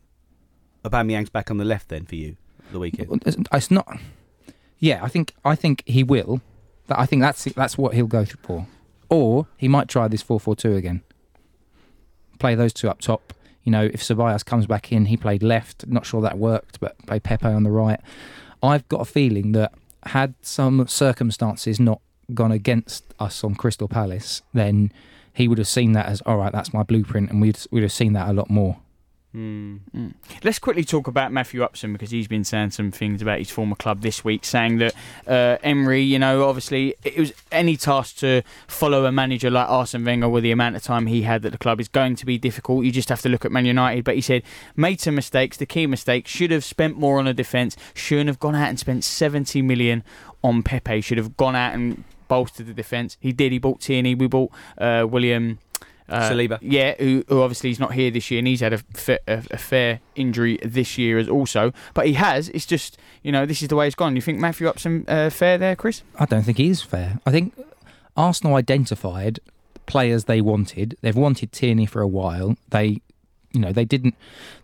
Aubameyang's back on the left then for you the weekend. It's, not. Yeah, I think I think he will. I think that's that's what he'll go through for. Or he might try this four four two again. Play those two up top. You know, if Ceballos comes back in, he played left. Not sure that worked, but play Pepe on the right. I've got a feeling that had some circumstances not gone against us on Crystal Palace, then he would have seen that as all right. That's my blueprint, and we'd we'd have seen that a lot more. Hmm. Mm. Let's quickly talk about Matthew Upson because he's been saying some things about his former club this week, saying that uh, Emery, you know, obviously it was any task to follow a manager like Arsene Wenger with the amount of time he had at the club is going to be difficult. You just have to look at Man United. But he said made some mistakes. The key mistakes should have spent more on a defence. Shouldn't have gone out and spent 70 million on Pepe. Should have gone out and bolstered the defence. He did. He bought Tierney. We bought uh, William. Uh, Saliba. Yeah, who, who obviously he's not here this year, and he's had a, fa- a, a fair injury this year as also. But he has. It's just you know this is the way it's gone. You think Matthew Upson uh, fair there, Chris? I don't think he is fair. I think Arsenal identified players they wanted. They've wanted Tierney for a while. They, you know, they didn't.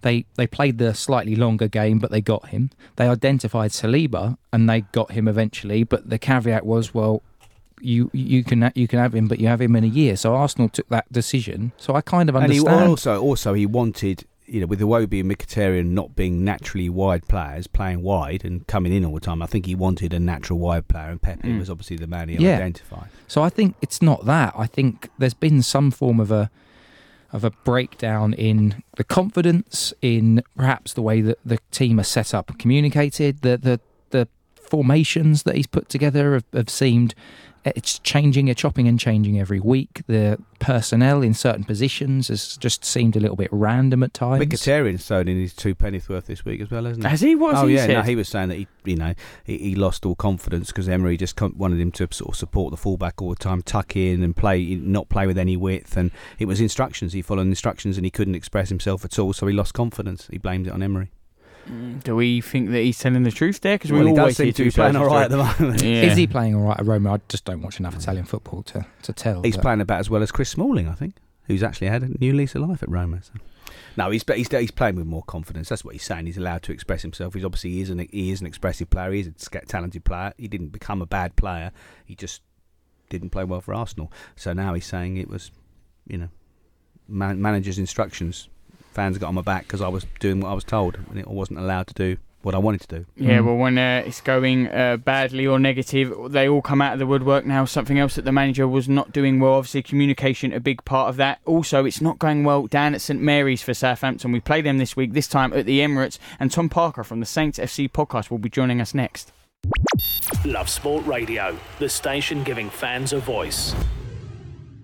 They they played the slightly longer game, but they got him. They identified Saliba and they got him eventually. But the caveat was, well, you you can you can have him, but you have him in a year. So Arsenal took that decision. So I kind of And he understand. also also he wanted you know with Iwobi and Mkhitaryan not being naturally wide players playing wide and coming in all the time. I think he wanted a natural wide player, and Pepe Mm. was obviously the man he Yeah. identified. So I think it's not that. I think there's been some form of a of a breakdown in the confidence, in perhaps the way that the team are set up and communicated, the the the formations that he's put together have, have seemed it's changing, it's chopping and changing every week. The personnel in certain positions has just seemed a little bit random at times. Mkhitaryan's thrown in his two pennies worth this week as well, hasn't he? Has he? What's oh he yeah, said? no, he was saying that he, you know, he, he lost all confidence because Emery just wanted him to sort of support the fullback all the time, tuck in and play, not play with any width, and it was instructions. He followed instructions and he couldn't express himself at all, so he lost confidence. He blamed it on Emery. Mm, Do we think that he's telling the truth there? Because Well, we he always does seem to be two playing sides all of the right at the moment. Yeah. Is he playing all right at Roma? I just don't watch enough Italian football to, to tell. He's but- playing about as well as Chris Smalling, I think, who's actually had a new lease of life at Roma. So. No, he's, he's he's playing with more confidence. That's what he's saying. He's allowed to express himself. He's obviously he is an he is an expressive player. He's a talented player. He didn't become a bad player. He just didn't play well for Arsenal. So now he's saying it was, you know, man, manager's instructions. Fans got on my back because I was doing what I was told, and I wasn't allowed to do what I wanted to do. Yeah, Mm. well, when uh, it's going uh, badly or negative, they all come out of the woodwork now. Something else that the manager was not doing well. Obviously, communication a big part of that. Also, it's not going well down at St Mary's for Southampton. We play them this week, this time at the Emirates. And Tom Parker from the Saints FC podcast will be joining us next. Love Sport Radio, the station giving fans a voice.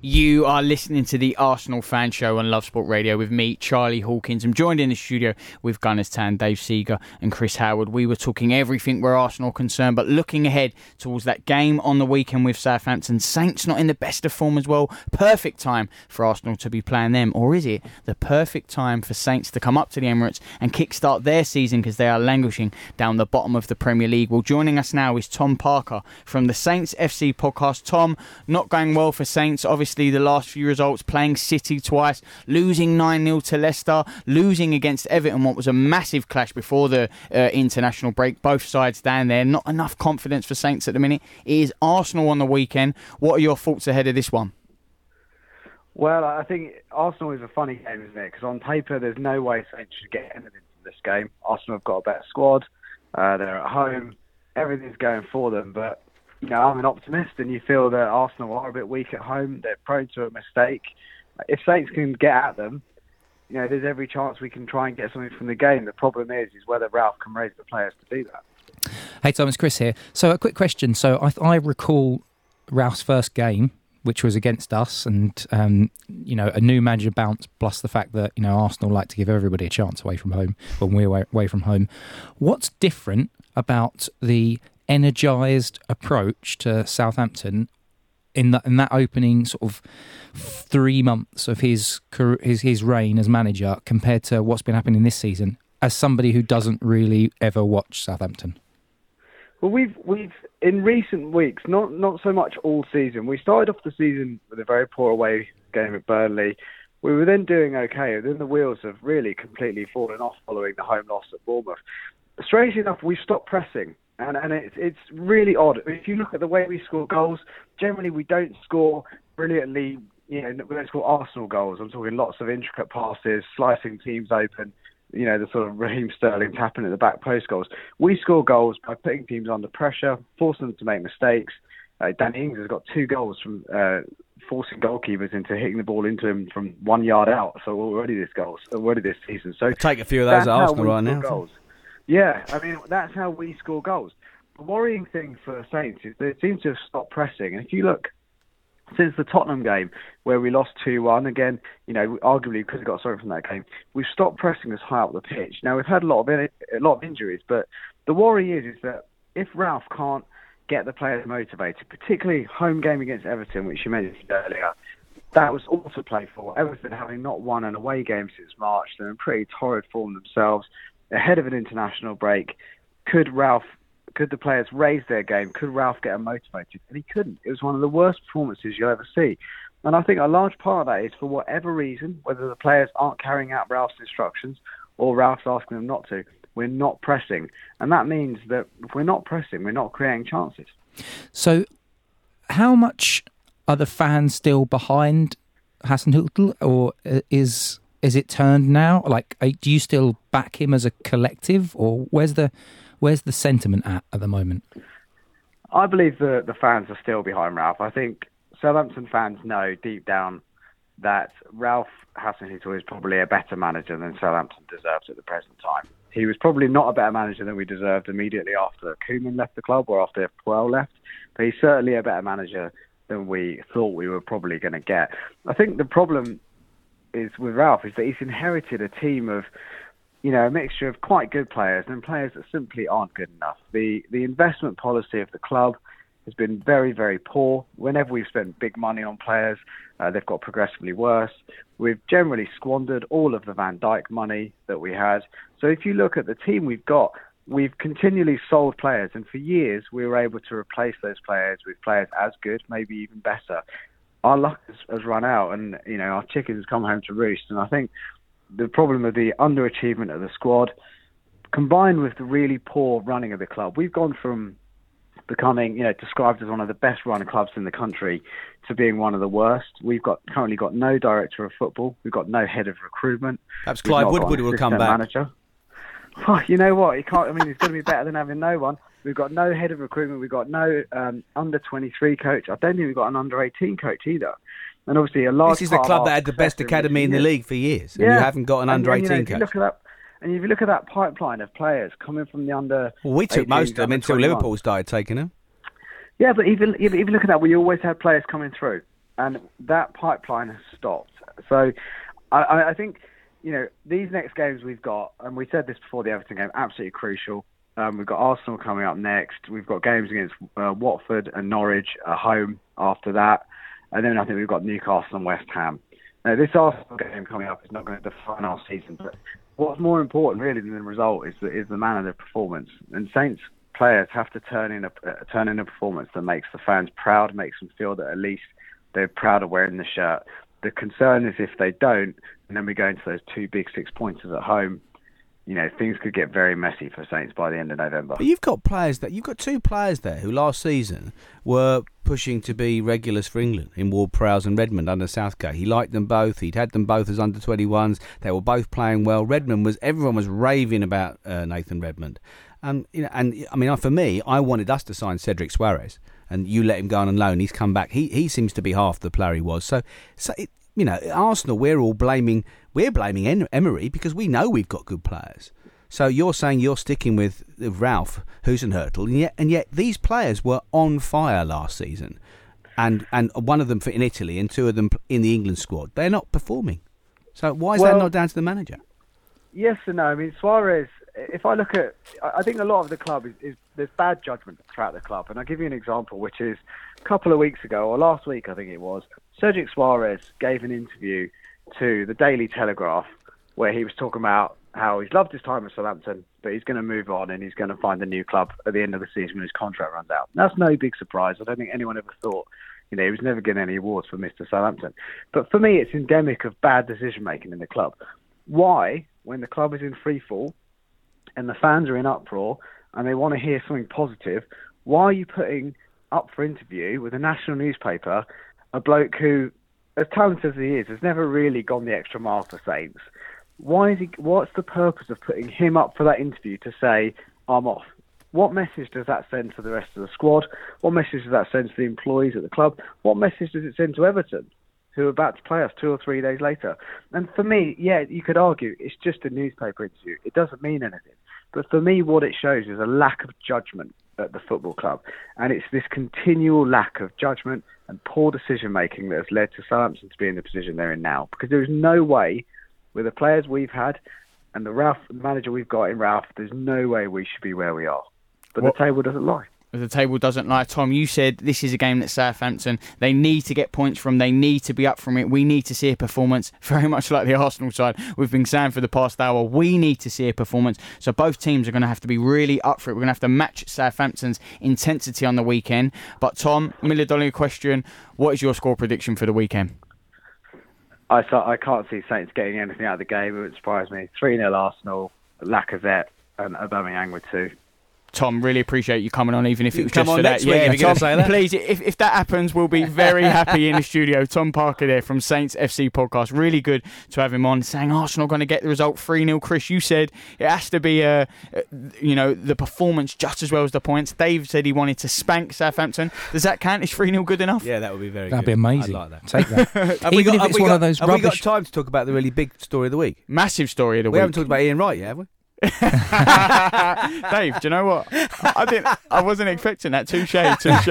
You are listening to the Arsenal Fan Show on Love Sport Radio with me, Charlie Hawkins. I'm joined in the studio with Gunners Tan, Dave Seeger, and Chris Howard. We were talking everything where Arsenal concerned, but looking ahead towards that game on the weekend with Southampton. Saints not in the best of form as well. Perfect time for Arsenal to be playing them, or is it the perfect time for Saints to come up to the Emirates and kickstart their season because they are languishing down the bottom of the Premier League? Well, joining us now is Tom Parker from the Saints FC podcast. Tom, not going well for Saints. Obviously, the last few results playing City twice, losing 9 0 to Leicester, losing against Everton, what was a massive clash before the uh, international break. Both sides down there. Not enough confidence for Saints at the minute. It is Arsenal on the weekend. What are your thoughts ahead of this one? Well, I think Arsenal is a funny game, isn't it? Because on paper, there's no way Saints should get anything from this game. Arsenal have got a better squad. Uh, they're at home. Everything's going for them. But, you know, I'm an optimist, and you feel that Arsenal are a bit weak at home. They're prone to a mistake. If Saints can get at them, you know, there's every chance we can try and get something from the game. The problem is, is whether Ralph can raise the players to do that. Hey Tom, it's Chris here. So a quick question. So I, I recall Ralph's first game, which was against us, and um, you know a new manager bounce, plus the fact that you know Arsenal like to give everybody a chance away from home when we're away, away from home. What's different about the energised approach to Southampton in that in that opening sort of three months of his his his reign as manager compared to what's been happening this season? As somebody who doesn't really ever watch Southampton. Well, we've we've in recent weeks, not not so much all season. We started off the season with a very poor away game at Burnley. We were then doing okay. Then the wheels have really completely fallen off following the home loss at Bournemouth. Strangely enough, we've stopped pressing, and and it's it's really odd. If you look at the way we score goals, generally we don't score brilliantly. You know, we don't score Arsenal goals. I'm talking lots of intricate passes, slicing teams open you know, the sort of [LAUGHS] Raheem Sterling tapping at the back post goals. We score goals by putting teams under pressure, forcing them to make mistakes. Uh, Danny Ings has got two goals from uh, forcing goalkeepers into hitting the ball into him from one yard out. So already this goals, already this season. So Take a few of those Arsenal right now. Goals. Yeah, I mean that's how we score goals. The worrying thing for Saints is they seem to have stopped pressing. And if you look since the Tottenham game where we lost 2-1 again, you know, arguably because we got sorry from that game, we've stopped pressing as high up the pitch. Now we've had a lot of in- a lot of injuries, but the worry is is that if Ralph can't get the players motivated, particularly home game against Everton, which you mentioned earlier, that was all to play for. Everton having not won an away game since March, they're in pretty torrid form themselves. Ahead of an international break, could Ralph, could the players raise their game? Could Ralph get them motivated? And he couldn't. It was one of the worst performances you'll ever see. And I think a large part of that is for whatever reason, whether the players aren't carrying out Ralph's instructions or Ralph's asking them not to, we're not pressing. And that means that if we're not pressing, we're not creating chances. So, how much are the fans still behind Hassan Hasenhüttl, or is is it turned now? Like, do you still back him as a collective, or where's the where's the sentiment at at the moment? I believe the the fans are still behind Ralph. I think Southampton fans know deep down that Ralph Hasenhüttl is probably a better manager than Southampton deserves at the present time. He was probably not a better manager than we deserved immediately after Koeman left the club or after Puel left, but he's certainly a better manager than we thought we were probably going to get. I think the problem is with Ralph is that he's inherited a team of, you know, a mixture of quite good players and players that simply aren't good enough. The the investment policy of the club has been very very poor. Whenever we've spent big money on players, uh, they've got progressively worse. We've generally squandered all of the Van Dijk money that we had. So if you look at the team we've got, we've continually sold players, and for years we were able to replace those players with players as good, maybe even better. Our luck has, has run out, and you know our chickens have come home to roost. And I think the problem of the underachievement of the squad, combined with the really poor running of the club, we've gone from becoming, you know, described as one of the best run clubs in the country to being one of the worst. We've got currently got no director of football. We've got no head of recruitment. Perhaps Clive Woodward will come back. Manager. [LAUGHS] Oh, you know what? He can't. I mean, he's going to be better than having no one. We've got no head of recruitment. We've got no um, under 23 coach. I don't think we've got an under 18 coach either. And obviously, a large. This is the club that had the best academy in the league for years, and yeah. you haven't got an under 18 you know, coach. Look at that. And if you look at that pipeline of players coming from the under, well, we took most of them until 21. Liverpool started taking them. Yeah, but even even look at that, we always had players coming through, and that pipeline has stopped. So, I, I think you know, these next games we've got, and we said this before the Everton game, absolutely crucial. Um, we've got Arsenal coming up next. We've got games against uh, Watford and Norwich at home after that. And then I think we've got Newcastle and West Ham. Now, this Arsenal game coming up is not going to define our season, but what's more important really than the result is the, is the man of the performance. And Saints players have to turn in a uh, turn in a performance that makes the fans proud, makes them feel that at least they're proud of wearing the shirt. The concern is if they don't, and then we go into those two big six pointers at home, you know, things could get very messy for Saints by the end of November. But you've got players that you've got two players there who last season were pushing to be regulars for England in Ward Prowse and Redmond under Southgate. He liked them both. He'd had them both as under 21s. They were both playing well. Redmond was everyone was raving about uh, Nathan Redmond. And you know, and I mean, for me, I wanted us to sign Cedric Soares, and you let him go on loan. He's come back. He he seems to be half the player he was. So so it, you know, Arsenal, we're all blaming we're blaming Emery because we know we've got good players. So you're saying you're sticking with Ralph Hasenhüttl, and yet and yet these players were on fire last season, and and one of them in Italy and two of them in the England squad. They're not performing. So why is well, that not down to the manager? Yes and no. I mean, Soares. If I look at, I think a lot of the club is, is there's bad judgment throughout the club, and I'll give you an example, which is a couple of weeks ago or last week, I think it was. Sergio Soares gave an interview to the Daily Telegraph where he was talking about how he's loved his time at Southampton, but he's going to move on and he's going to find a new club at the end of the season when his contract runs out. That's no big surprise. I don't think anyone ever thought, you know, he was never getting any awards for Mr. Southampton. But for me, it's endemic of bad decision making in the club. Why, when the club is in free fall and the fans are in uproar and they want to hear something positive, why are you putting up for interview with a national newspaper a bloke who, as talented as he is, has never really gone the extra mile for Saints. Why is he? What's the purpose of putting him up for that interview to say I'm off? What message does that send to the rest of the squad? What message does that send to the employees at the club? What message does it send to Everton, who are about to play us two or three days later? And for me, yeah, you could argue it's just a newspaper interview. It doesn't mean anything. But for me, what it shows is a lack of judgment at the football club. And it's this continual lack of judgment and poor decision making that has led to Southampton to be in the position they're in now. Because there is no way, with the players we've had and the Ralph the manager we've got in Ralph, there's no way we should be where we are. But what, the table doesn't lie. The table doesn't lie. Tom, you said this is a game that Southampton they need to get points from. They need to be up from it. We need to see a performance, [LAUGHS] very much like the Arsenal side. We've been saying for the past hour, we need to see a performance. So both teams are going to have to be really up for it. We're going to have to match Southampton's intensity on the weekend. But Tom, million dollar question: What is your score prediction for the weekend? I I can't see Saints getting anything out of the game. It would surprise me. Three 0 Arsenal. Lack of Lacazette and Aubameyang with two. Tom, really appreciate you coming on, even if it was Come just on for next that. week if you're Tom, gonna say that. please, if, if that happens, we'll be very [LAUGHS] happy in the studio. Tom Parker there from Saints FC podcast. Really good to have him on, saying Arsenal going to get the result 3 0. Chris, you said it has to be, uh, uh, you know, the performance just as well as the points. Dave said he wanted to spank Southampton. Does that count? Is 3 0 good enough? Yeah, that would be very That'd good. be amazing. I'd like that. Take that. [LAUGHS] [LAUGHS] Have we Even got, if have it's one got- of those have we got rubbish. time to talk about the really big story of the week? Massive story of the We week. We haven't talked about Ian Wright yet, have we? [LAUGHS] Dave, do you know what? I didn't. I wasn't expecting that. Touche, touche.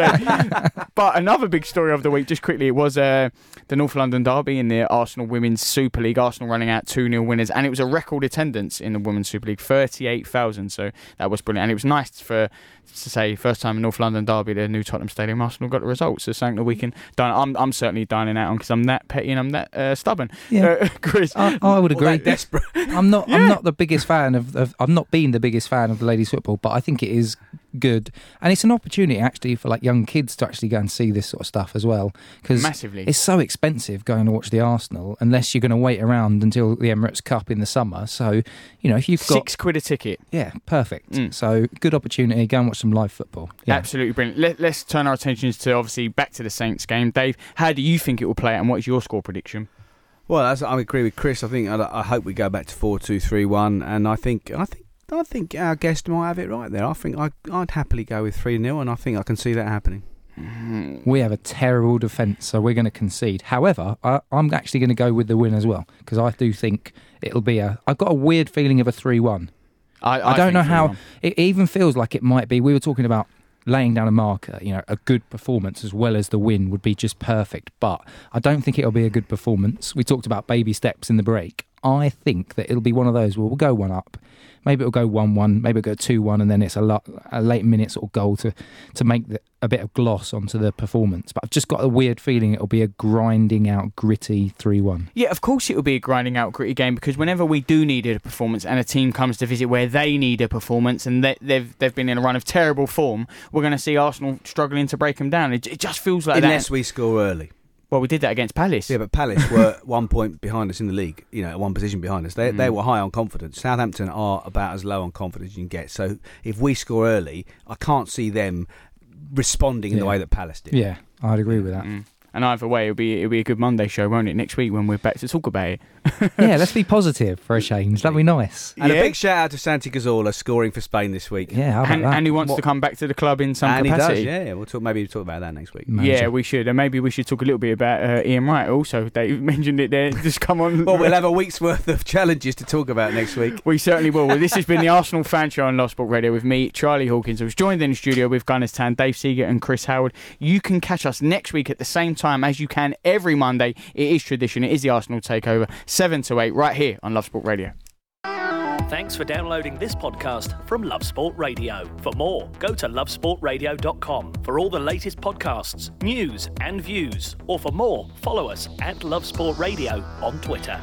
but another big story of the week, just quickly, it was uh, the North London derby in the Arsenal Women's Super League. Arsenal running out two 0 winners, and it was a record attendance in the Women's Super League, thirty-eight thousand. So that was brilliant, and it was nice for to say first time in North London derby, the new Tottenham Stadium. Arsenal got the results, so something that we can. Dine, I'm I'm certainly dining out on because I'm that petty and I'm that uh, stubborn. Yeah. Uh, [LAUGHS] Chris. I, I would agree. desperate. I'm not. I'm [LAUGHS] not the biggest fan of, of. I've not been the biggest fan of the ladies' football, but I think it is good, and it's an opportunity actually for like young kids to actually go and see this sort of stuff as well. Because Massively. it's so expensive going to watch the Arsenal unless you're going to wait around until the Emirates Cup in the summer. So you know if you've got Six quid a ticket. yeah, perfect. Mm. So good opportunity. Go and watch some live football. Yeah. Absolutely brilliant. Let, let's turn our attentions to obviously back to the Saints game. Dave, how do you think it will play out and what is your score prediction? Well, that's, I agree with Chris. I think I, I hope we go back to four two three one, and I think I think I think our guest might have it right there. I think I, I'd happily go with three 0 and I think I can see that happening. We have a terrible defence, so we're going to concede. However, I, I'm actually going to go with the win as well because I do think it'll be a. I've got a weird feeling of a three-one. I, I, don't think know three how one. it even feels like it might be. We were talking about laying down a marker, you know, a good performance as well as the win would be just perfect. But I don't think it'll be a good performance. We talked about baby steps in the break. I think that it'll be one of those where we'll go one up. Maybe it'll go one-one. Maybe it'll go two-one, and then it's a lot a late minute sort of goal to to make the, a bit of gloss onto the performance. But I've just got a weird feeling it'll be a grinding out, gritty three-one. Yeah, of course it will be a grinding out gritty game because whenever we do need a performance and a team comes to visit where they need a performance and they, they've they've been in a run of terrible form, we're going to see Arsenal struggling to break them down. It, it just feels like Unless that. we score early. Well, we did that against Palace. Yeah, but Palace [LAUGHS] were one point behind us in the league. You know, one position behind us. They they were high on confidence. Southampton are about as low on confidence as you can get. So if we score early, I can't see them responding in the way that Palace did. Yeah, I'd agree with that. Mm. And either way, it'll be it'll be a good Monday show, won't it? Next week when we're back to talk about it. [LAUGHS] yeah, let's be positive for a change. That'd be nice. And Yeah. a big shout out to Santi Cazorla scoring for Spain this week. Yeah, how about And, that? and he wants What- to come back to the club in some and capacity. he does. Yeah, we'll talk. Maybe we'll talk about that next week. Manager. Yeah, we should, and maybe we should talk a little bit about uh, Ian Wright also. Dave [LAUGHS] mentioned it there. Just come on. Well, we'll have a week's worth of challenges to talk about next week. [LAUGHS] We certainly will. Well, this has been the Arsenal fan show on Love Sport Radio with me, Charlie Hawkins. I was joined in the studio with Gunners Tan, Dave Seeger, and Chris Howard. You can catch us next week at the same time as you can every Monday. It is tradition. It is the Arsenal takeover, 7 to 8, right here on Love Sport Radio. Thanks for downloading this podcast from Love Sport Radio. For more, go to lovesportradio.com for all the latest podcasts, news, and views. Or for more, follow us at Love Sport Radio on Twitter.